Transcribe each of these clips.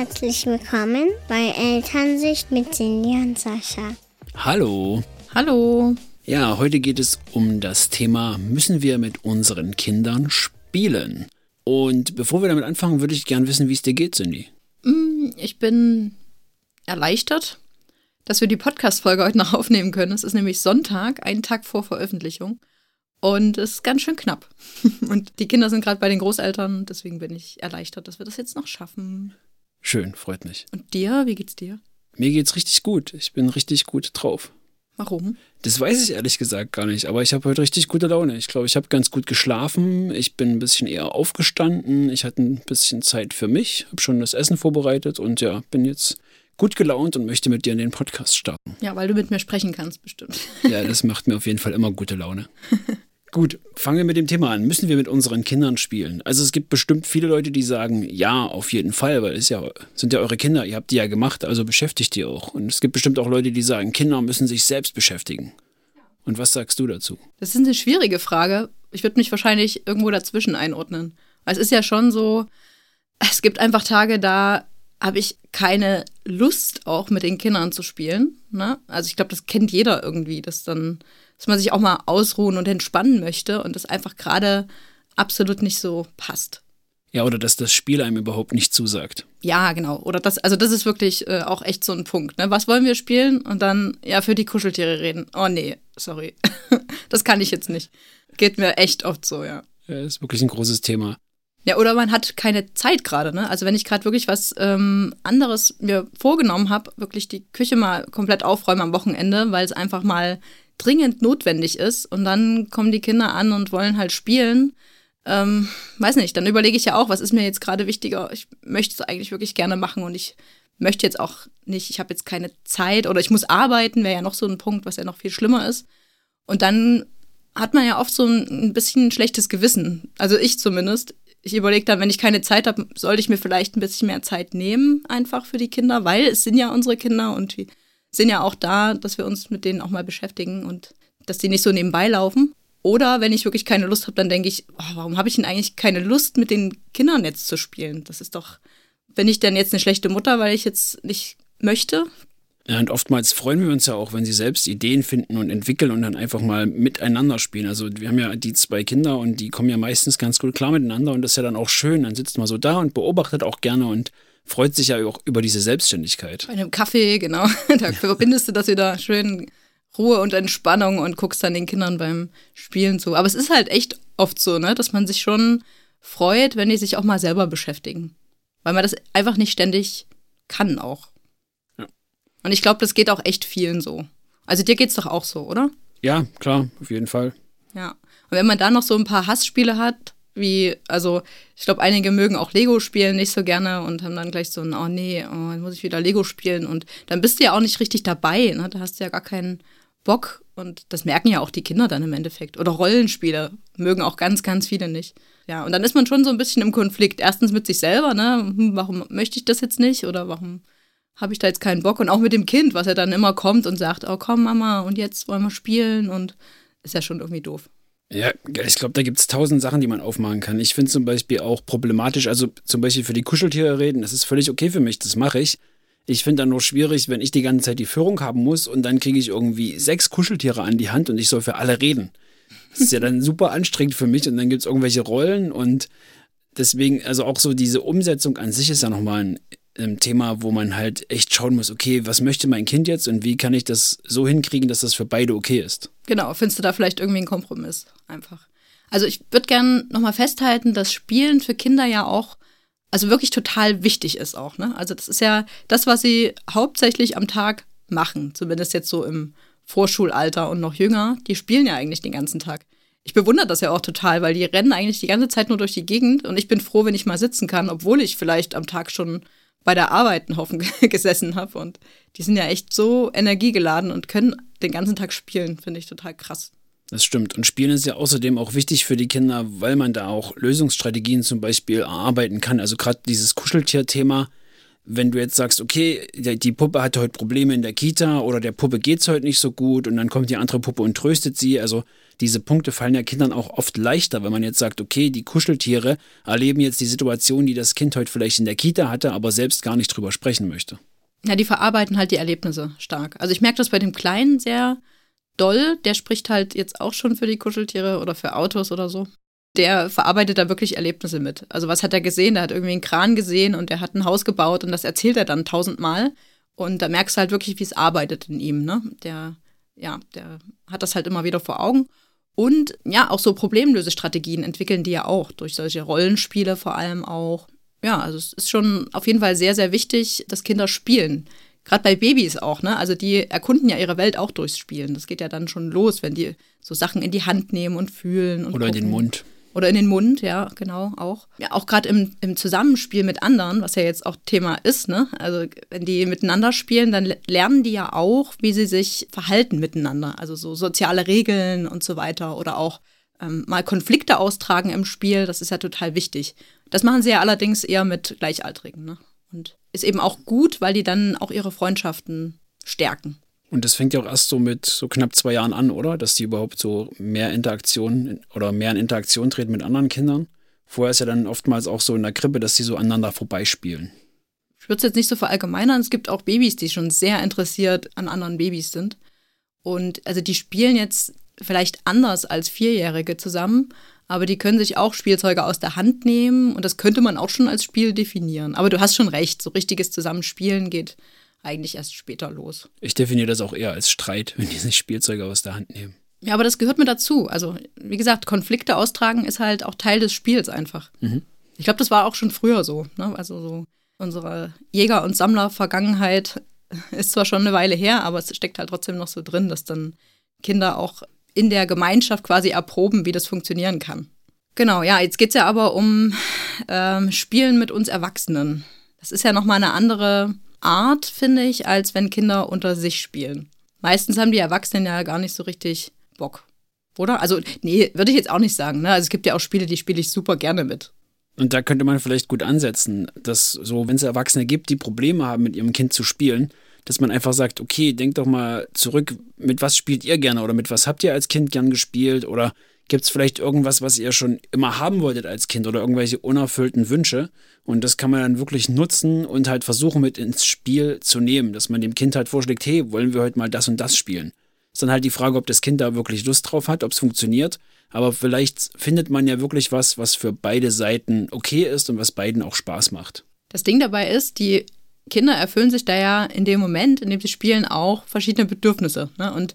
Herzlich willkommen bei Elternsicht mit Cindy und Sascha. Hallo. Hallo. Ja, heute geht es um das Thema, müssen wir mit unseren Kindern spielen? Und bevor wir damit anfangen, würde ich gern wissen, wie es dir geht, Cindy. Mm, Ich bin erleichtert, dass wir die Podcast-Folge heute noch aufnehmen können. Es ist nämlich Sonntag, einen Tag vor Veröffentlichung. Und es ist ganz schön knapp. Und die Kinder sind gerade bei den Großeltern, deswegen bin ich erleichtert, dass wir das jetzt noch schaffen. Schön, freut mich. Und dir, wie geht's dir? Mir geht's richtig gut. Ich bin richtig gut drauf. Warum? Das weiß ich ehrlich gesagt gar nicht, aber ich habe heute richtig gute Laune. Ich glaube, ich habe ganz gut geschlafen. Ich bin ein bisschen eher aufgestanden. Ich hatte ein bisschen Zeit für mich, habe schon das Essen vorbereitet und ja, bin jetzt gut gelaunt und möchte mit dir in den Podcast starten. Ja, weil du mit mir sprechen kannst, bestimmt. Ja, das macht mir auf jeden Fall immer gute Laune. Gut, fangen wir mit dem Thema an. Müssen wir mit unseren Kindern spielen? Also es gibt bestimmt viele Leute, die sagen, ja, auf jeden Fall, weil es ja sind ja eure Kinder, ihr habt die ja gemacht, also beschäftigt die auch. Und es gibt bestimmt auch Leute, die sagen, Kinder müssen sich selbst beschäftigen. Und was sagst du dazu? Das ist eine schwierige Frage. Ich würde mich wahrscheinlich irgendwo dazwischen einordnen. Es ist ja schon so, es gibt einfach Tage, da habe ich keine Lust, auch mit den Kindern zu spielen. Ne? Also ich glaube, das kennt jeder irgendwie, dass dann, dass man sich auch mal ausruhen und entspannen möchte und das einfach gerade absolut nicht so passt. Ja, oder dass das Spiel einem überhaupt nicht zusagt. Ja, genau. Oder das, also das ist wirklich äh, auch echt so ein Punkt. Ne? Was wollen wir spielen? Und dann, ja, für die Kuscheltiere reden. Oh nee, sorry. das kann ich jetzt nicht. Geht mir echt oft so, ja. Ja, ist wirklich ein großes Thema. Ja, oder man hat keine Zeit gerade, ne? Also wenn ich gerade wirklich was ähm, anderes mir vorgenommen habe, wirklich die Küche mal komplett aufräumen am Wochenende, weil es einfach mal dringend notwendig ist und dann kommen die Kinder an und wollen halt spielen. Ähm, weiß nicht, dann überlege ich ja auch, was ist mir jetzt gerade wichtiger. Ich möchte es eigentlich wirklich gerne machen und ich möchte jetzt auch nicht, ich habe jetzt keine Zeit oder ich muss arbeiten, wäre ja noch so ein Punkt, was ja noch viel schlimmer ist. Und dann hat man ja oft so ein, bisschen ein schlechtes Gewissen. Also ich zumindest. Ich überlege dann, wenn ich keine Zeit habe, sollte ich mir vielleicht ein bisschen mehr Zeit nehmen, einfach für die Kinder, weil es sind ja unsere Kinder und wir sind ja auch da, dass wir uns mit denen auch mal beschäftigen und dass die nicht so nebenbei laufen. Oder wenn ich wirklich keine Lust habe, dann denke ich, oh, warum habe ich denn eigentlich keine Lust, mit den Kindern jetzt zu spielen? Das ist doch, bin ich denn jetzt eine schlechte Mutter, weil ich jetzt nicht möchte? Ja, und oftmals freuen wir uns ja auch, wenn sie selbst Ideen finden und entwickeln und dann einfach mal miteinander spielen. Also wir haben ja die zwei Kinder und die kommen ja meistens ganz gut klar miteinander und das ist ja dann auch schön. Dann sitzt man so da und beobachtet auch gerne und freut sich ja auch über diese Selbstständigkeit. Bei einem Kaffee, genau. Da verbindest du das wieder schön Ruhe und Entspannung und guckst dann den Kindern beim Spielen zu. Aber es ist halt echt oft so, ne, dass man sich schon freut, wenn die sich auch mal selber beschäftigen. Weil man das einfach nicht ständig kann auch. Ja. Und ich glaube, das geht auch echt vielen so. Also dir geht's doch auch so, oder? Ja, klar, auf jeden Fall. Ja. Und wenn man da noch so ein paar Hassspiele hat, wie, also ich glaube, einige mögen auch Lego spielen nicht so gerne und haben dann gleich so ein, oh nee, oh, dann muss ich wieder Lego spielen und dann bist du ja auch nicht richtig dabei, ne? Da hast du ja gar keinen Bock und das merken ja auch die Kinder dann im Endeffekt. Oder Rollenspiele mögen auch ganz, ganz viele nicht. Ja, und dann ist man schon so ein bisschen im Konflikt. Erstens mit sich selber, ne? Hm, Warum möchte ich das jetzt nicht oder warum habe ich da jetzt keinen Bock? Und auch mit dem Kind, was ja dann immer kommt und sagt, oh komm Mama und jetzt wollen wir spielen und ist ja schon irgendwie doof. Ja, ich glaube, da gibt es tausend Sachen, die man aufmachen kann. Ich finde zum Beispiel auch problematisch, also zum Beispiel für die Kuscheltiere reden, das ist völlig okay für mich, das mache ich. Ich finde dann nur schwierig, wenn ich die ganze Zeit die Führung haben muss und dann kriege ich irgendwie sechs Kuscheltiere an die Hand und ich soll für alle reden. Das ist ja dann super anstrengend für mich und dann gibt es irgendwelche Rollen und deswegen, also auch so diese Umsetzung an sich ist ja nochmal ein, ein Thema, wo man halt echt schauen muss, okay, was möchte mein Kind jetzt und wie kann ich das so hinkriegen, dass das für beide okay ist. Genau, findest du da vielleicht irgendwie einen Kompromiss einfach? Also ich würde gerne nochmal festhalten, dass Spielen für Kinder ja auch, also wirklich total wichtig ist auch. Ne? Also das ist ja das, was sie hauptsächlich am Tag machen, zumindest jetzt so im Vorschulalter und noch jünger. Die spielen ja eigentlich den ganzen Tag. Ich bewundere das ja auch total, weil die rennen eigentlich die ganze Zeit nur durch die Gegend und ich bin froh, wenn ich mal sitzen kann, obwohl ich vielleicht am Tag schon bei der Arbeit einen Haufen gesessen habe. Und die sind ja echt so energiegeladen und können den ganzen Tag spielen, finde ich total krass. Das stimmt. Und Spielen ist ja außerdem auch wichtig für die Kinder, weil man da auch Lösungsstrategien zum Beispiel erarbeiten kann. Also gerade dieses Kuscheltier-Thema, wenn du jetzt sagst, okay, die Puppe hatte heute Probleme in der Kita oder der Puppe geht's heute nicht so gut und dann kommt die andere Puppe und tröstet sie. Also diese Punkte fallen ja Kindern auch oft leichter, wenn man jetzt sagt, okay, die Kuscheltiere erleben jetzt die Situation, die das Kind heute vielleicht in der Kita hatte, aber selbst gar nicht drüber sprechen möchte. Ja, die verarbeiten halt die Erlebnisse stark. Also ich merke das bei dem Kleinen sehr doll. Der spricht halt jetzt auch schon für die Kuscheltiere oder für Autos oder so der verarbeitet da wirklich Erlebnisse mit. Also was hat er gesehen? Der hat irgendwie einen Kran gesehen und der hat ein Haus gebaut und das erzählt er dann tausendmal. Und da merkst du halt wirklich, wie es arbeitet in ihm. Ne? Der, ja, der hat das halt immer wieder vor Augen. Und ja, auch so Problemlösestrategien entwickeln die ja auch, durch solche Rollenspiele vor allem auch. Ja, also es ist schon auf jeden Fall sehr, sehr wichtig, dass Kinder spielen. Gerade bei Babys auch, ne? Also die erkunden ja ihre Welt auch durchs Spielen. Das geht ja dann schon los, wenn die so Sachen in die Hand nehmen und fühlen. Und Oder gucken. in den Mund. Oder in den Mund, ja, genau, auch. Ja, auch gerade im, im Zusammenspiel mit anderen, was ja jetzt auch Thema ist, ne? Also, wenn die miteinander spielen, dann lernen die ja auch, wie sie sich verhalten miteinander. Also so soziale Regeln und so weiter. Oder auch ähm, mal Konflikte austragen im Spiel, das ist ja total wichtig. Das machen sie ja allerdings eher mit Gleichaltrigen, ne? Und ist eben auch gut, weil die dann auch ihre Freundschaften stärken. Und das fängt ja auch erst so mit so knapp zwei Jahren an, oder? Dass die überhaupt so mehr Interaktion oder mehr in Interaktion treten mit anderen Kindern. Vorher ist ja dann oftmals auch so in der Krippe, dass die so aneinander vorbeispielen. Ich würde es jetzt nicht so verallgemeinern. Es gibt auch Babys, die schon sehr interessiert an anderen Babys sind. Und also die spielen jetzt vielleicht anders als Vierjährige zusammen, aber die können sich auch Spielzeuge aus der Hand nehmen und das könnte man auch schon als Spiel definieren. Aber du hast schon recht, so richtiges Zusammenspielen geht eigentlich erst später los. Ich definiere das auch eher als Streit, wenn die sich Spielzeuge aus der Hand nehmen. Ja, aber das gehört mir dazu. Also, wie gesagt, Konflikte austragen ist halt auch Teil des Spiels einfach. Mhm. Ich glaube, das war auch schon früher so. Ne? Also, so unsere Jäger- und Sammler-Vergangenheit ist zwar schon eine Weile her, aber es steckt halt trotzdem noch so drin, dass dann Kinder auch in der Gemeinschaft quasi erproben, wie das funktionieren kann. Genau, ja, jetzt geht es ja aber um ähm, Spielen mit uns Erwachsenen. Das ist ja nochmal eine andere Art, finde ich, als wenn Kinder unter sich spielen. Meistens haben die Erwachsenen ja gar nicht so richtig Bock. Oder? Also, nee, würde ich jetzt auch nicht sagen. Ne? Also es gibt ja auch Spiele, die spiele ich super gerne mit. Und da könnte man vielleicht gut ansetzen, dass so, wenn es Erwachsene gibt, die Probleme haben, mit ihrem Kind zu spielen, dass man einfach sagt, okay, denkt doch mal zurück, mit was spielt ihr gerne oder mit was habt ihr als Kind gern gespielt oder Gibt es vielleicht irgendwas, was ihr schon immer haben wolltet als Kind oder irgendwelche unerfüllten Wünsche? Und das kann man dann wirklich nutzen und halt versuchen mit ins Spiel zu nehmen, dass man dem Kind halt vorschlägt, hey, wollen wir heute mal das und das spielen? Ist dann halt die Frage, ob das Kind da wirklich Lust drauf hat, ob es funktioniert. Aber vielleicht findet man ja wirklich was, was für beide Seiten okay ist und was beiden auch Spaß macht. Das Ding dabei ist, die Kinder erfüllen sich da ja in dem Moment, in dem sie spielen, auch verschiedene Bedürfnisse. Ne? Und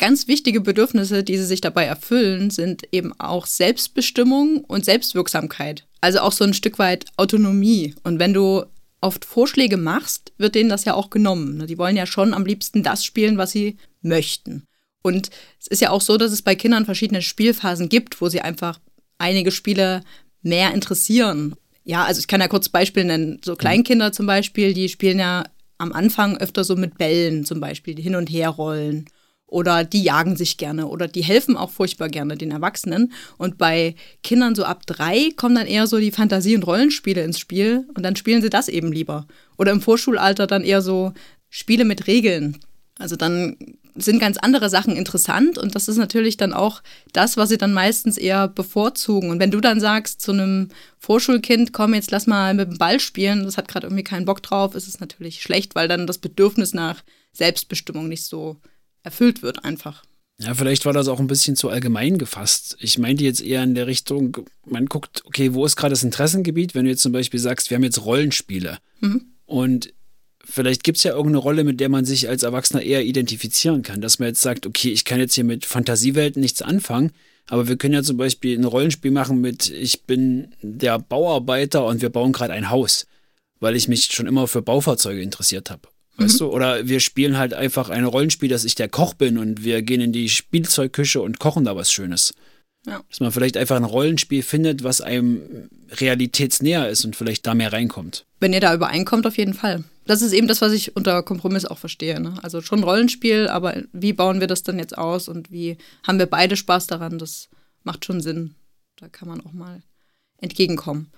Ganz wichtige Bedürfnisse, die sie sich dabei erfüllen, sind eben auch Selbstbestimmung und Selbstwirksamkeit. Also auch so ein Stück weit Autonomie. Und wenn du oft Vorschläge machst, wird denen das ja auch genommen. Die wollen ja schon am liebsten das spielen, was sie möchten. Und es ist ja auch so, dass es bei Kindern verschiedene Spielphasen gibt, wo sie einfach einige Spiele mehr interessieren. Ja, also ich kann ja kurz Beispiel nennen. So Kleinkinder zum Beispiel, die spielen ja am Anfang öfter so mit Bällen zum Beispiel, die hin und her rollen oder die jagen sich gerne oder die helfen auch furchtbar gerne den Erwachsenen. Und bei Kindern so ab drei kommen dann eher so die Fantasie- und Rollenspiele ins Spiel und dann spielen sie das eben lieber. Oder im Vorschulalter dann eher so Spiele mit Regeln. Also dann sind ganz andere Sachen interessant und das ist natürlich dann auch das, was sie dann meistens eher bevorzugen. Und wenn du dann sagst zu einem Vorschulkind, komm, jetzt lass mal mit dem Ball spielen, das hat gerade irgendwie keinen Bock drauf, ist es natürlich schlecht, weil dann das Bedürfnis nach Selbstbestimmung nicht so erfüllt wird einfach. Ja, vielleicht war das auch ein bisschen zu allgemein gefasst. Ich meinte jetzt eher in der Richtung, man guckt, okay, wo ist gerade das Interessengebiet, wenn du jetzt zum Beispiel sagst, wir haben jetzt Rollenspiele. Mhm. Und vielleicht gibt es ja irgendeine Rolle, mit der man sich als Erwachsener eher identifizieren kann. Dass man jetzt sagt, okay, ich kann jetzt hier mit Fantasiewelten nichts anfangen, aber wir können ja zum Beispiel ein Rollenspiel machen mit, ich bin der Bauarbeiter und wir bauen gerade ein Haus, weil ich mich schon immer für Baufahrzeuge interessiert habe. Weißt mhm. du? Oder wir spielen halt einfach ein Rollenspiel, dass ich der Koch bin und wir gehen in die Spielzeugküche und kochen da was Schönes. Ja. Dass man vielleicht einfach ein Rollenspiel findet, was einem realitätsnäher ist und vielleicht da mehr reinkommt. Wenn ihr da übereinkommt, auf jeden Fall. Das ist eben das, was ich unter Kompromiss auch verstehe. Ne? Also schon Rollenspiel, aber wie bauen wir das dann jetzt aus und wie haben wir beide Spaß daran? Das macht schon Sinn. Da kann man auch mal entgegenkommen.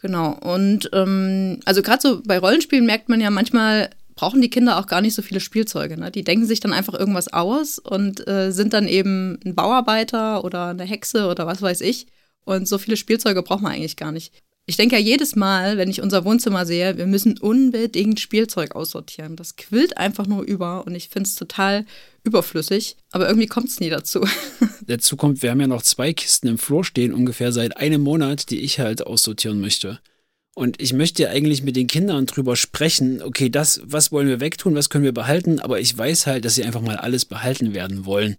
Genau. Und ähm, also gerade so bei Rollenspielen merkt man ja manchmal, brauchen die Kinder auch gar nicht so viele Spielzeuge. Ne? Die denken sich dann einfach irgendwas aus und äh, sind dann eben ein Bauarbeiter oder eine Hexe oder was weiß ich. Und so viele Spielzeuge braucht man eigentlich gar nicht. Ich denke ja jedes Mal, wenn ich unser Wohnzimmer sehe, wir müssen unbedingt Spielzeug aussortieren. Das quillt einfach nur über und ich finde es total überflüssig, aber irgendwie kommt es nie dazu. Dazu kommt, wir haben ja noch zwei Kisten im Flur stehen, ungefähr seit einem Monat, die ich halt aussortieren möchte. Und ich möchte ja eigentlich mit den Kindern drüber sprechen, okay, das, was wollen wir wegtun, was können wir behalten, aber ich weiß halt, dass sie einfach mal alles behalten werden wollen.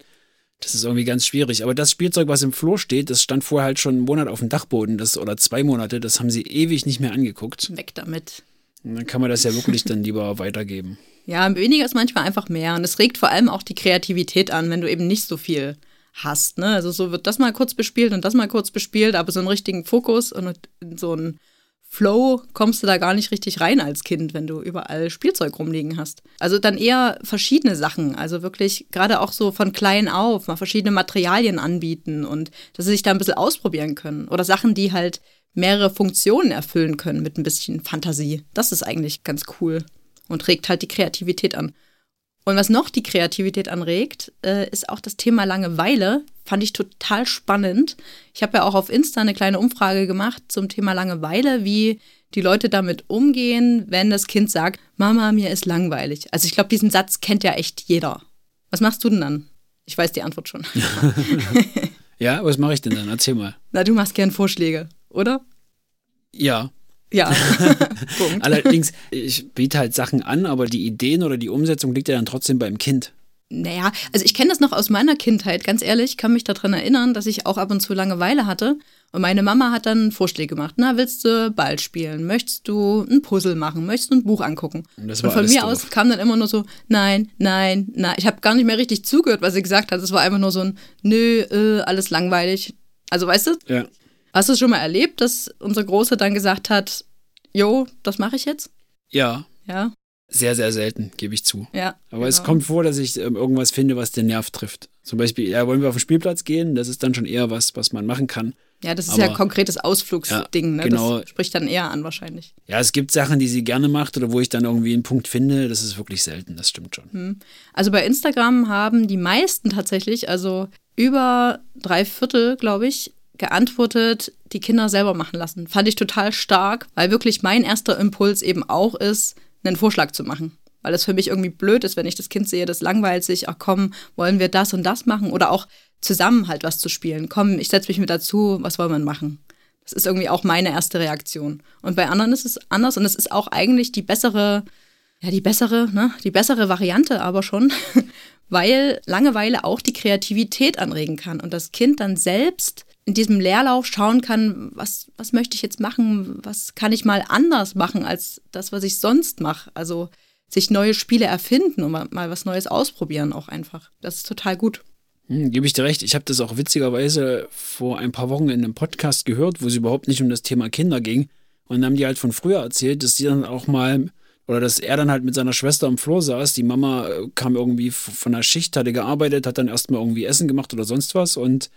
Das ist irgendwie ganz schwierig. Aber das Spielzeug, was im Flur steht, das stand vorher halt schon einen Monat auf dem Dachboden, das, oder zwei Monate, das haben sie ewig nicht mehr angeguckt. Weg damit. Und dann kann man das ja wirklich dann lieber weitergeben. Ja, weniger ist manchmal einfach mehr. Und es regt vor allem auch die Kreativität an, wenn du eben nicht so viel hast. Ne? Also so wird das mal kurz bespielt und das mal kurz bespielt, aber so einen richtigen Fokus und so einen Flow kommst du da gar nicht richtig rein als Kind, wenn du überall Spielzeug rumliegen hast. Also dann eher verschiedene Sachen, also wirklich gerade auch so von klein auf mal verschiedene Materialien anbieten und dass sie sich da ein bisschen ausprobieren können. Oder Sachen, die halt mehrere Funktionen erfüllen können mit ein bisschen Fantasie. Das ist eigentlich ganz cool und regt halt die Kreativität an. Und was noch die Kreativität anregt, äh, ist auch das Thema Langeweile. Fand ich total spannend. Ich habe ja auch auf Insta eine kleine Umfrage gemacht zum Thema Langeweile, wie die Leute damit umgehen, wenn das Kind sagt, Mama, mir ist langweilig. Also ich glaube, diesen Satz kennt ja echt jeder. Was machst du denn dann? Ich weiß die Antwort schon. ja, was mache ich denn dann? Erzähl mal. Na, du machst gern Vorschläge, oder? Ja, ja. Allerdings, ich biete halt Sachen an, aber die Ideen oder die Umsetzung liegt ja dann trotzdem beim Kind. Naja, also ich kenne das noch aus meiner Kindheit, ganz ehrlich, kann mich daran erinnern, dass ich auch ab und zu Langeweile hatte. Und meine Mama hat dann Vorschläge gemacht. Na, willst du Ball spielen? Möchtest du ein Puzzle machen? Möchtest du ein Buch angucken? Und, und von mir doof. aus kam dann immer nur so, nein, nein, nein. Ich habe gar nicht mehr richtig zugehört, was sie gesagt hat. Es war einfach nur so ein, nö, äh, alles langweilig. Also weißt du? Ja. Hast du schon mal erlebt, dass unsere Große dann gesagt hat, jo, das mache ich jetzt? Ja. Ja. Sehr, sehr selten, gebe ich zu. Ja. Aber genau. es kommt vor, dass ich ähm, irgendwas finde, was den Nerv trifft. Zum Beispiel, ja, wollen wir auf den Spielplatz gehen? Das ist dann schon eher was, was man machen kann. Ja, das ist Aber, ja ein konkretes Ausflugsding, ja, ne? Genau. Das spricht dann eher an wahrscheinlich. Ja, es gibt Sachen, die sie gerne macht oder wo ich dann irgendwie einen Punkt finde. Das ist wirklich selten, das stimmt schon. Hm. Also bei Instagram haben die meisten tatsächlich, also über drei Viertel, glaube ich, geantwortet, die Kinder selber machen lassen. Fand ich total stark, weil wirklich mein erster Impuls eben auch ist, einen Vorschlag zu machen. Weil es für mich irgendwie blöd ist, wenn ich das Kind sehe, das langweilt sich, ach komm, wollen wir das und das machen? Oder auch zusammen halt was zu spielen. Komm, ich setze mich mit dazu, was wollen wir machen? Das ist irgendwie auch meine erste Reaktion. Und bei anderen ist es anders und es ist auch eigentlich die bessere, ja, die bessere, ne, die bessere Variante aber schon, weil Langeweile auch die Kreativität anregen kann und das Kind dann selbst in diesem Leerlauf schauen kann, was, was möchte ich jetzt machen, was kann ich mal anders machen als das, was ich sonst mache. Also sich neue Spiele erfinden und mal, was Neues ausprobieren auch einfach. Das ist total gut. Hm, Gebe ich dir recht. Ich habe das auch witzigerweise vor ein paar Wochen in einem Podcast gehört, wo es überhaupt nicht um das Thema Kinder ging. Und dann haben die halt von früher erzählt, dass sie dann auch mal, oder dass er dann halt mit seiner Schwester am Flur saß. Die Mama äh, kam irgendwie von der Schicht, hatte gearbeitet, hat dann erstmal irgendwie Essen gemacht oder sonst was und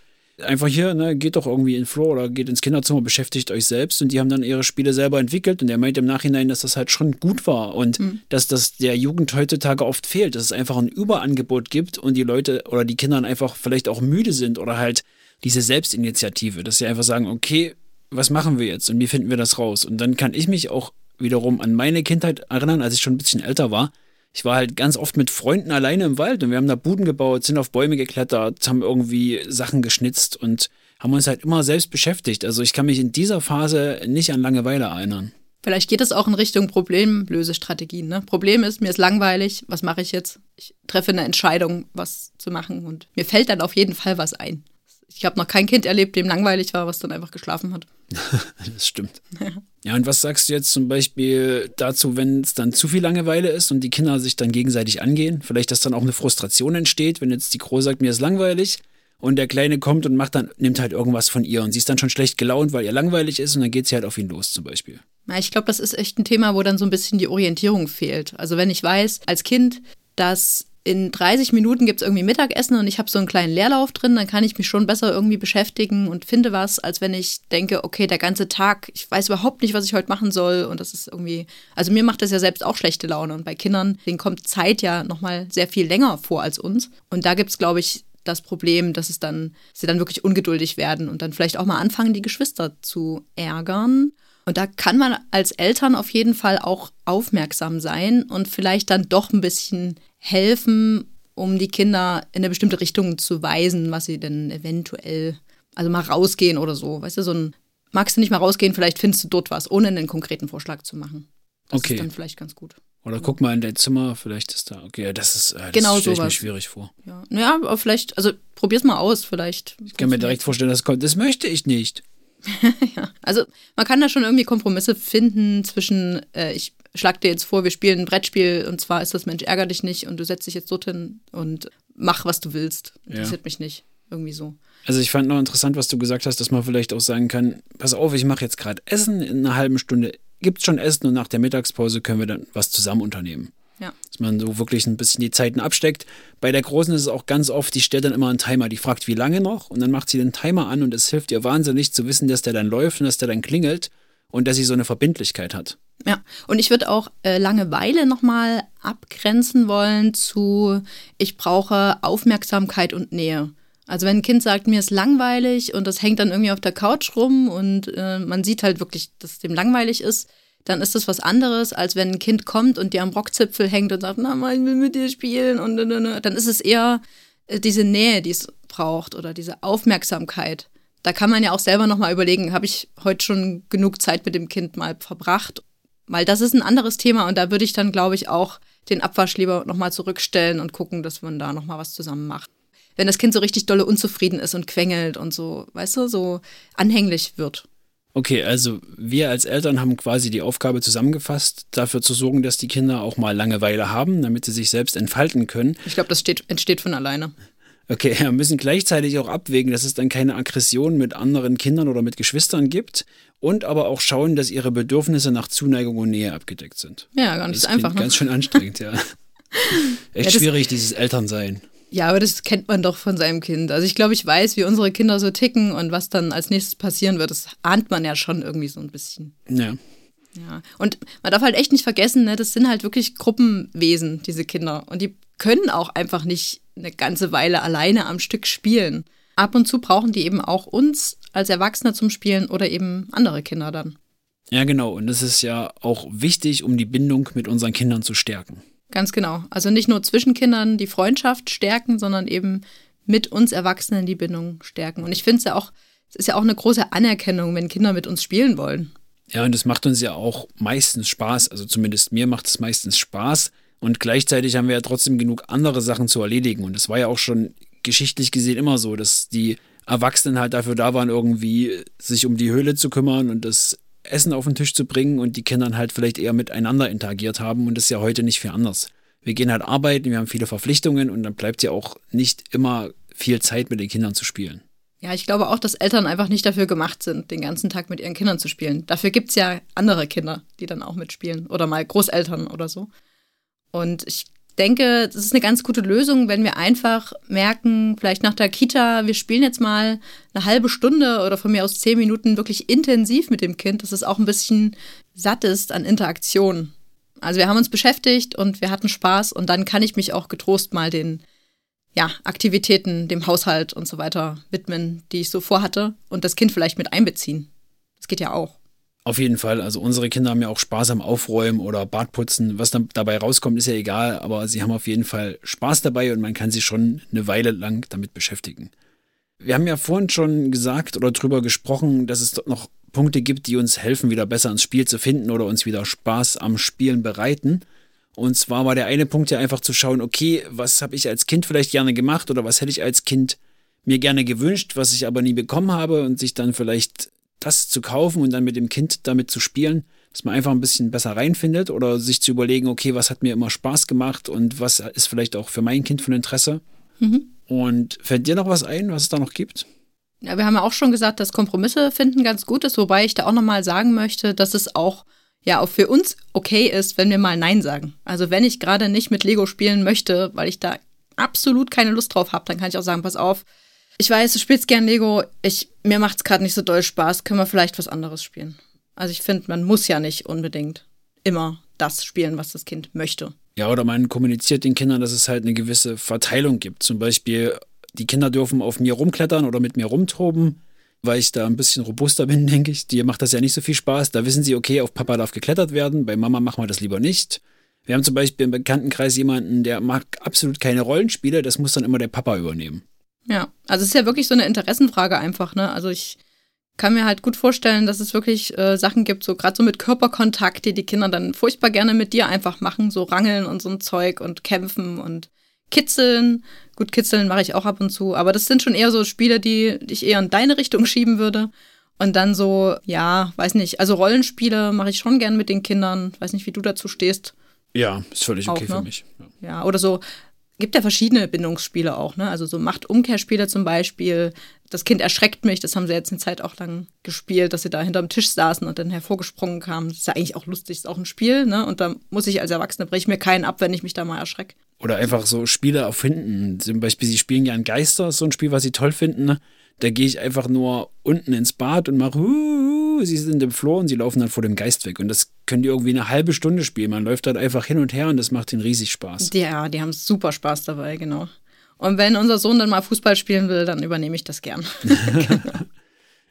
einfach hier, ne, geht doch irgendwie in den Flur oder geht ins Kinderzimmer, beschäftigt euch selbst und die haben dann ihre Spiele selber entwickelt und er meint im Nachhinein, dass das halt schon gut war und mhm. dass das der Jugend heutzutage oft fehlt, dass es einfach ein Überangebot gibt und die Leute oder die Kinder einfach vielleicht auch müde sind oder halt diese Selbstinitiative, dass sie einfach sagen, okay, was machen wir jetzt und wie finden wir das raus? Und dann kann ich mich auch wiederum an meine Kindheit erinnern, als ich schon ein bisschen älter war, ich war halt ganz oft mit Freunden alleine im Wald und wir haben da Buden gebaut, sind auf Bäume geklettert, haben irgendwie Sachen geschnitzt und haben uns halt immer selbst beschäftigt. Also ich kann mich in dieser Phase nicht an Langeweile erinnern. Vielleicht geht es auch in Richtung Problemlösestrategien. Ne? Problem ist, mir ist langweilig, was mache ich jetzt? Ich treffe eine Entscheidung, was zu machen und mir fällt dann auf jeden Fall was ein. Ich habe noch kein Kind erlebt, dem langweilig war, was dann einfach geschlafen hat. das stimmt. Ja. und was sagst du jetzt zum Beispiel dazu, wenn es dann zu viel Langeweile ist und die Kinder sich dann gegenseitig angehen? Vielleicht, dass dann auch eine Frustration entsteht, wenn jetzt die Große sagt, mir ist langweilig und der Kleine kommt und macht dann, nimmt halt irgendwas von ihr und sie ist dann schon schlecht gelaunt, weil ihr langweilig ist und dann geht sie halt auf ihn los zum Beispiel. Ich glaube, das ist echt ein Thema, wo dann so ein bisschen die Orientierung fehlt. Also wenn ich weiß, als Kind, dass in 30 Minuten gibt es irgendwie Mittagessen und ich habe so einen kleinen Leerlauf drin, dann kann ich mich schon besser irgendwie beschäftigen und finde was, als wenn ich denke, okay, der ganze Tag, ich weiß überhaupt nicht, was ich heute machen soll und das ist irgendwie, also mir macht das ja selbst auch schlechte Laune und bei Kindern, denen kommt Zeit ja nochmal sehr viel länger vor als uns und da gibt es, glaube ich, das Problem, dass es dann, sie dann wirklich ungeduldig werden und dann vielleicht auch mal anfangen, die Geschwister zu ärgern. Und da kann man als Eltern auf jeden Fall auch aufmerksam sein und vielleicht dann doch ein bisschen helfen, um die Kinder in eine bestimmte Richtung zu weisen, was sie denn eventuell, also mal rausgehen oder so. Weißt du, so ein, magst du nicht mal rausgehen, vielleicht findest du dort was, ohne einen konkreten Vorschlag zu machen. Das okay. ist dann vielleicht ganz gut. Oder guck mal in dein Zimmer, vielleicht ist da, okay, das ist, äh, das Genau stelle ich mir schwierig vor. Ja, naja, aber vielleicht, also probier's mal aus, vielleicht. Ich kann mir direkt vorstellen, das kommt, das möchte ich nicht. Ja, also man kann da schon irgendwie Kompromisse finden zwischen, äh, ich schlag dir jetzt vor, wir spielen ein Brettspiel und zwar ist das Mensch, ärger dich nicht und du setzt dich jetzt dorthin und mach, was du willst. Interessiert mich nicht. Irgendwie so. Also ich fand noch interessant, was du gesagt hast, dass man vielleicht auch sagen kann, pass auf, ich mache jetzt gerade Essen, in einer halben Stunde gibt's schon Essen und nach der Mittagspause können wir dann was zusammen unternehmen. Ja. Dass man so wirklich ein bisschen die Zeiten absteckt. Bei der Großen ist es auch ganz oft, die stellt dann immer einen Timer, die fragt, wie lange noch und dann macht sie den Timer an und es hilft ihr wahnsinnig zu wissen, dass der dann läuft und dass der dann klingelt und dass sie so eine Verbindlichkeit hat. Ja, und ich würde auch äh, Langeweile nochmal abgrenzen wollen zu, ich brauche Aufmerksamkeit und Nähe. Also wenn ein Kind sagt, mir ist langweilig und das hängt dann irgendwie auf der Couch rum und äh, man sieht halt wirklich, dass es dem langweilig ist, dann ist das was anderes, als wenn ein Kind kommt und dir am Rockzipfel hängt und sagt, na, mal, ich will mit dir spielen und. dann ist es eher äh, diese Nähe, die es braucht oder diese Aufmerksamkeit. Da kann man ja auch selber nochmal überlegen, habe ich heute schon genug Zeit mit dem Kind mal verbracht? Weil das ist ein anderes Thema und da würde ich dann, glaube ich, auch den Abwasch lieber nochmal zurückstellen und gucken, dass man da nochmal was zusammen macht. Wenn das Kind so richtig dolle unzufrieden ist und quengelt und so, weißt du, so anhänglich wird. Okay, also wir als Eltern haben quasi die Aufgabe zusammengefasst, dafür zu sorgen, dass die Kinder auch mal Langeweile haben, damit sie sich selbst entfalten können. Ich glaube, das steht, entsteht von alleine. Okay, wir müssen gleichzeitig auch abwägen, dass es dann keine Aggression mit anderen Kindern oder mit Geschwistern gibt und aber auch schauen, dass ihre Bedürfnisse nach Zuneigung und Nähe abgedeckt sind. Ja, gar nicht Das klingt einfach. Ne? ganz schön anstrengend, ja. Echt das- schwierig, dieses Elternsein. Ja, aber das kennt man doch von seinem Kind. Also ich glaube, ich weiß, wie unsere Kinder so ticken und was dann als nächstes passieren wird. Das ahnt man ja schon irgendwie so ein bisschen. Ja. Ja. Und man darf halt echt nicht vergessen, ne, das sind halt wirklich Gruppenwesen, diese Kinder. Und die können auch einfach nicht eine ganze Weile alleine am Stück spielen. Ab und zu brauchen die eben auch uns als Erwachsene zum Spielen oder eben andere Kinder dann. Ja, genau. Und das ist ja auch wichtig, um die Bindung mit unseren Kindern zu stärken. Ganz genau. Also nicht nur zwischen Kindern die Freundschaft stärken, sondern eben mit uns Erwachsenen die Bindung stärken. Und ich finde es ja auch, es ist ja auch eine große Anerkennung, wenn Kinder mit uns spielen wollen. Ja, und es macht uns ja auch meistens Spaß. Also zumindest mir macht es meistens Spaß. Und gleichzeitig haben wir ja trotzdem genug andere Sachen zu erledigen. Und es war ja auch schon geschichtlich gesehen immer so, dass die Erwachsenen halt dafür da waren, irgendwie sich um die Höhle zu kümmern und das Essen auf den Tisch zu bringen und die Kinder halt vielleicht eher miteinander interagiert haben. Und das ist ja heute nicht viel anders. Wir gehen halt arbeiten, wir haben viele Verpflichtungen und dann bleibt ja auch nicht immer viel Zeit mit den Kindern zu spielen. Ja, ich glaube auch, dass Eltern einfach nicht dafür gemacht sind, den ganzen Tag mit ihren Kindern zu spielen. Dafür gibt es ja andere Kinder, die dann auch mitspielen oder mal Großeltern oder so. Und ich denke, das ist eine ganz gute Lösung, wenn wir einfach merken, vielleicht nach der Kita, wir spielen jetzt mal eine halbe Stunde oder von mir aus zehn Minuten wirklich intensiv mit dem Kind, dass es auch ein bisschen satt ist an Interaktion. Also wir haben uns beschäftigt und wir hatten Spaß und dann kann ich mich auch getrost mal den ja, Aktivitäten, dem Haushalt und so weiter widmen, die ich so vorhatte und das Kind vielleicht mit einbeziehen. Das geht ja auch. Auf jeden Fall. Also unsere Kinder haben ja auch Spaß am Aufräumen oder Badputzen. Was dann dabei rauskommt, ist ja egal, aber sie haben auf jeden Fall Spaß dabei und man kann sie schon eine Weile lang damit beschäftigen. Wir haben ja vorhin schon gesagt oder drüber gesprochen, dass es dort noch Punkte gibt, die uns helfen, wieder besser ins Spiel zu finden oder uns wieder Spaß am Spielen bereiten. Und zwar war der eine Punkt ja einfach zu schauen, okay, was habe ich als Kind vielleicht gerne gemacht oder was hätte ich als Kind mir gerne gewünscht, was ich aber nie bekommen habe und sich dann vielleicht das zu kaufen und dann mit dem Kind damit zu spielen, dass man einfach ein bisschen besser reinfindet oder sich zu überlegen, okay, was hat mir immer Spaß gemacht und was ist vielleicht auch für mein Kind von Interesse. Und fällt dir noch was ein, was es da noch gibt? Ja, wir haben ja auch schon gesagt, dass Kompromisse finden ganz gut ist, wobei ich da auch nochmal sagen möchte, dass es auch ja auch für uns okay ist, wenn wir mal Nein sagen. Also wenn ich gerade nicht mit Lego spielen möchte, weil ich da absolut keine Lust drauf habe, dann kann ich auch sagen, pass auf, ich weiß, du spielst gern Lego, ich, mir macht es gerade nicht so doll Spaß, können wir vielleicht was anderes spielen. Also ich finde, man muss ja nicht unbedingt immer das spielen, was das Kind möchte. Ja, oder man kommuniziert den Kindern, dass es halt eine gewisse Verteilung gibt. Zum Beispiel, die Kinder dürfen auf mir rumklettern oder mit mir rumtoben, weil ich da ein bisschen robuster bin, denke ich. Dir macht das ja nicht so viel Spaß. Da wissen sie, okay, auf Papa darf geklettert werden, bei Mama machen wir das lieber nicht. Wir haben zum Beispiel im Bekanntenkreis jemanden, der mag absolut keine Rollenspiele, das muss dann immer der Papa übernehmen. Ja, also es ist ja wirklich so eine Interessenfrage einfach, ne? Also ich kann mir halt gut vorstellen, dass es wirklich äh, Sachen gibt, so gerade so mit Körperkontakt, die die Kinder dann furchtbar gerne mit dir einfach machen, so rangeln und so ein Zeug und kämpfen und kitzeln. Gut, kitzeln mache ich auch ab und zu, aber das sind schon eher so Spiele, die, die ich eher in deine Richtung schieben würde. Und dann so, ja, weiß nicht, also Rollenspiele mache ich schon gern mit den Kindern. Weiß nicht, wie du dazu stehst. Ja, ist völlig okay Auch, ne? für mich. Ja. Ja, oder so, gibt ja verschiedene Bindungsspiele auch, ne? Also so Machtumkehrspiele zum Beispiel. Das Kind erschreckt mich, das haben sie jetzt eine Zeit auch lang gespielt, dass sie da hinterm Tisch saßen und dann hervorgesprungen kamen. Das ist ja eigentlich auch lustig, ist auch ein Spiel, ne? Und da muss ich als Erwachsene breche ich mir keinen ab, wenn ich mich da mal erschrecke. Oder einfach so Spiele erfinden. Zum Beispiel, sie spielen ja an Geister, so ein Spiel, was sie toll finden. Da gehe ich einfach nur unten ins Bad und mache, "Huhu", sie sind im Flur und sie laufen dann vor dem Geist weg. Und das können die irgendwie eine halbe Stunde spielen. Man läuft dann einfach hin und her und das macht ihnen riesig Spaß. Ja, die haben super Spaß dabei, genau. Und wenn unser Sohn dann mal Fußball spielen will, dann übernehme ich das gern.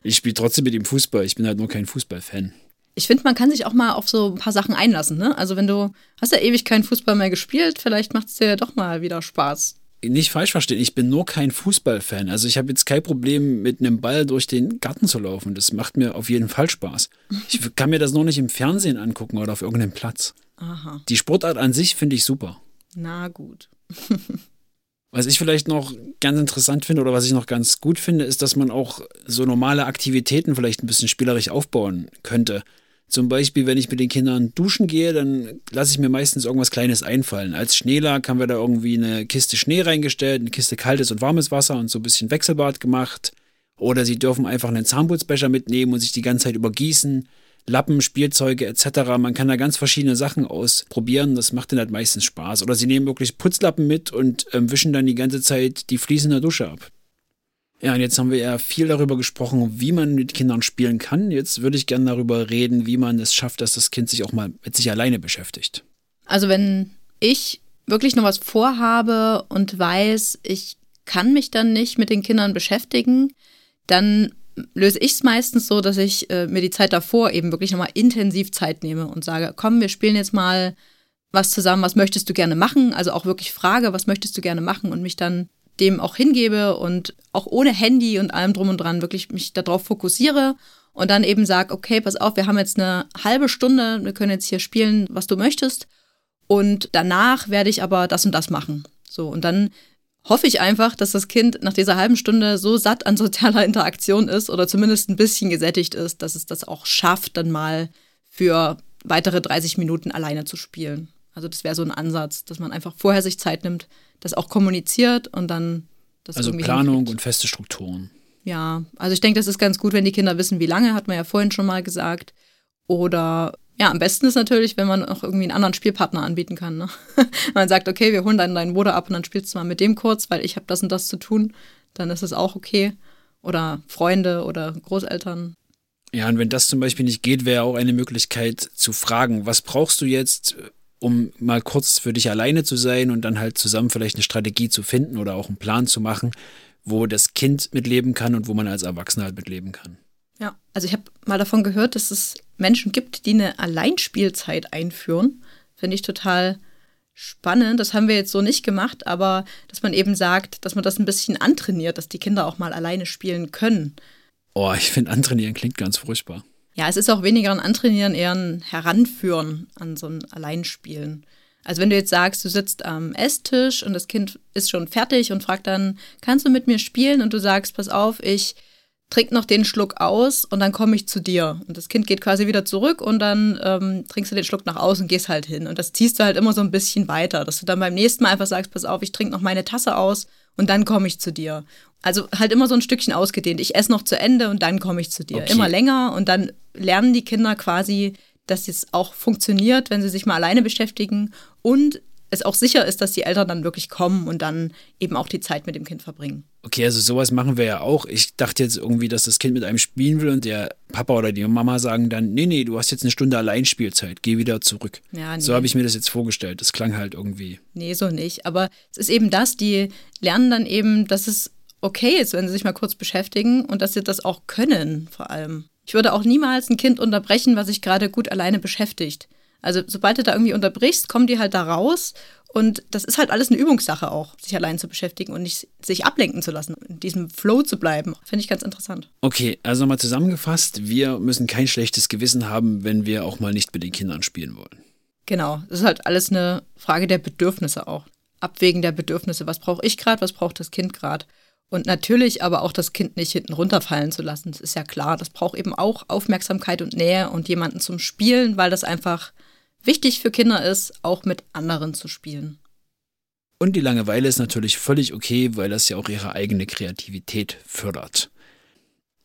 Ich spiele trotzdem mit ihm Fußball, ich bin halt nur kein Fußballfan. Ich finde, man kann sich auch mal auf so ein paar Sachen einlassen, ne? Also wenn du hast ja ewig keinen Fußball mehr gespielt, vielleicht macht es dir ja doch mal wieder Spaß. Nicht falsch verstehen, ich bin nur kein Fußballfan. Also ich habe jetzt kein Problem, mit einem Ball durch den Garten zu laufen. Das macht mir auf jeden Fall Spaß. Ich kann mir das nur nicht im Fernsehen angucken oder auf irgendeinem Platz. Aha. Die Sportart an sich finde ich super. Na gut. Was ich vielleicht noch ganz interessant finde oder was ich noch ganz gut finde, ist, dass man auch so normale Aktivitäten vielleicht ein bisschen spielerisch aufbauen könnte. Zum Beispiel, wenn ich mit den Kindern duschen gehe, dann lasse ich mir meistens irgendwas Kleines einfallen. Als Schneelag haben wir da irgendwie eine Kiste Schnee reingestellt, eine Kiste kaltes und warmes Wasser und so ein bisschen Wechselbad gemacht. Oder sie dürfen einfach einen Zahnputzbecher mitnehmen und sich die ganze Zeit übergießen. Lappen, Spielzeuge etc. Man kann da ganz verschiedene Sachen ausprobieren. Das macht dann halt meistens Spaß. Oder sie nehmen wirklich Putzlappen mit und ähm, wischen dann die ganze Zeit die Fliesen der Dusche ab. Ja, und jetzt haben wir ja viel darüber gesprochen, wie man mit Kindern spielen kann. Jetzt würde ich gerne darüber reden, wie man es schafft, dass das Kind sich auch mal mit sich alleine beschäftigt. Also wenn ich wirklich noch was vorhabe und weiß, ich kann mich dann nicht mit den Kindern beschäftigen, dann löse ich es meistens so, dass ich äh, mir die Zeit davor eben wirklich nochmal intensiv Zeit nehme und sage, komm, wir spielen jetzt mal was zusammen, was möchtest du gerne machen? Also auch wirklich frage, was möchtest du gerne machen und mich dann dem auch hingebe und auch ohne Handy und allem drum und dran wirklich mich darauf fokussiere und dann eben sage, okay, pass auf, wir haben jetzt eine halbe Stunde, wir können jetzt hier spielen, was du möchtest und danach werde ich aber das und das machen. So, und dann hoffe ich einfach, dass das Kind nach dieser halben Stunde so satt an sozialer Interaktion ist oder zumindest ein bisschen gesättigt ist, dass es das auch schafft, dann mal für weitere 30 Minuten alleine zu spielen. Also das wäre so ein Ansatz, dass man einfach vorher sich Zeit nimmt, das auch kommuniziert und dann das Also irgendwie Planung hinkriegt. und feste Strukturen. Ja, also ich denke, das ist ganz gut, wenn die Kinder wissen, wie lange, hat man ja vorhin schon mal gesagt. Oder ja, am besten ist natürlich, wenn man auch irgendwie einen anderen Spielpartner anbieten kann. Ne? man sagt, okay, wir holen dann deinen Bruder ab und dann spielst du mal mit dem kurz, weil ich habe das und das zu tun. Dann ist es auch okay. Oder Freunde oder Großeltern. Ja, und wenn das zum Beispiel nicht geht, wäre auch eine Möglichkeit zu fragen, was brauchst du jetzt, um mal kurz für dich alleine zu sein und dann halt zusammen vielleicht eine Strategie zu finden oder auch einen Plan zu machen, wo das Kind mitleben kann und wo man als Erwachsener halt mitleben kann. Ja, also ich habe mal davon gehört, dass es Menschen gibt, die eine Alleinspielzeit einführen. Finde ich total spannend. Das haben wir jetzt so nicht gemacht, aber dass man eben sagt, dass man das ein bisschen antrainiert, dass die Kinder auch mal alleine spielen können. Oh, ich finde antrainieren klingt ganz furchtbar. Ja, es ist auch weniger ein Antrainieren, eher ein Heranführen an so ein Alleinspielen. Also wenn du jetzt sagst, du sitzt am Esstisch und das Kind ist schon fertig und fragt dann, kannst du mit mir spielen? Und du sagst, pass auf, ich trink noch den Schluck aus und dann komme ich zu dir. Und das Kind geht quasi wieder zurück und dann ähm, trinkst du den Schluck nach außen und gehst halt hin. Und das ziehst du halt immer so ein bisschen weiter, dass du dann beim nächsten Mal einfach sagst, pass auf, ich trinke noch meine Tasse aus und dann komme ich zu dir. Also halt immer so ein Stückchen ausgedehnt. Ich esse noch zu Ende und dann komme ich zu dir. Okay. Immer länger und dann lernen die Kinder quasi dass es auch funktioniert, wenn sie sich mal alleine beschäftigen und es auch sicher ist, dass die Eltern dann wirklich kommen und dann eben auch die Zeit mit dem Kind verbringen. Okay, also sowas machen wir ja auch. Ich dachte jetzt irgendwie, dass das Kind mit einem spielen will und der Papa oder die Mama sagen dann, nee, nee, du hast jetzt eine Stunde Alleinspielzeit, geh wieder zurück. Ja, nee. So habe ich mir das jetzt vorgestellt. Das klang halt irgendwie. Nee, so nicht. Aber es ist eben das, die lernen dann eben, dass es okay ist, wenn sie sich mal kurz beschäftigen und dass sie das auch können, vor allem. Ich würde auch niemals ein Kind unterbrechen, was sich gerade gut alleine beschäftigt. Also sobald du da irgendwie unterbrichst, kommen die halt da raus. Und das ist halt alles eine Übungssache auch, sich allein zu beschäftigen und nicht sich ablenken zu lassen, in diesem Flow zu bleiben. Finde ich ganz interessant. Okay, also nochmal zusammengefasst, wir müssen kein schlechtes Gewissen haben, wenn wir auch mal nicht mit den Kindern spielen wollen. Genau, das ist halt alles eine Frage der Bedürfnisse auch. Abwägen der Bedürfnisse, was brauche ich gerade, was braucht das Kind gerade. Und natürlich aber auch das Kind nicht hinten runterfallen zu lassen. Das ist ja klar. Das braucht eben auch Aufmerksamkeit und Nähe und jemanden zum Spielen, weil das einfach wichtig für Kinder ist, auch mit anderen zu spielen. Und die Langeweile ist natürlich völlig okay, weil das ja auch ihre eigene Kreativität fördert.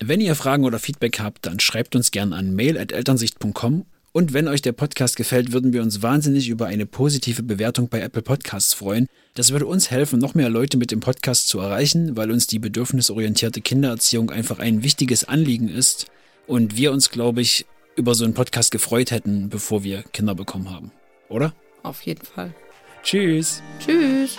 Wenn ihr Fragen oder Feedback habt, dann schreibt uns gerne an mail.elternsicht.com und wenn euch der Podcast gefällt, würden wir uns wahnsinnig über eine positive Bewertung bei Apple Podcasts freuen. Das würde uns helfen, noch mehr Leute mit dem Podcast zu erreichen, weil uns die bedürfnisorientierte Kindererziehung einfach ein wichtiges Anliegen ist und wir uns, glaube ich, über so einen Podcast gefreut hätten, bevor wir Kinder bekommen haben. Oder? Auf jeden Fall. Tschüss. Tschüss.